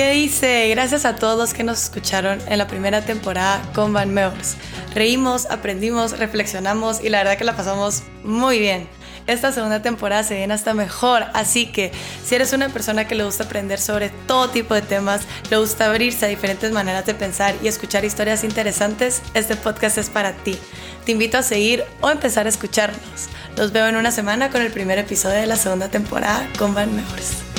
¿Qué dice? Gracias a todos los que nos escucharon en la primera temporada con Van Meurs. Reímos, aprendimos, reflexionamos y la verdad que la pasamos muy bien. Esta segunda temporada se viene hasta mejor, así que si eres una persona que le gusta aprender sobre todo tipo de temas, le gusta abrirse a diferentes maneras de pensar y escuchar historias interesantes, este podcast es para ti. Te invito a seguir o empezar a escucharnos. Los veo en una semana con el primer episodio de la segunda temporada con Van Meurs.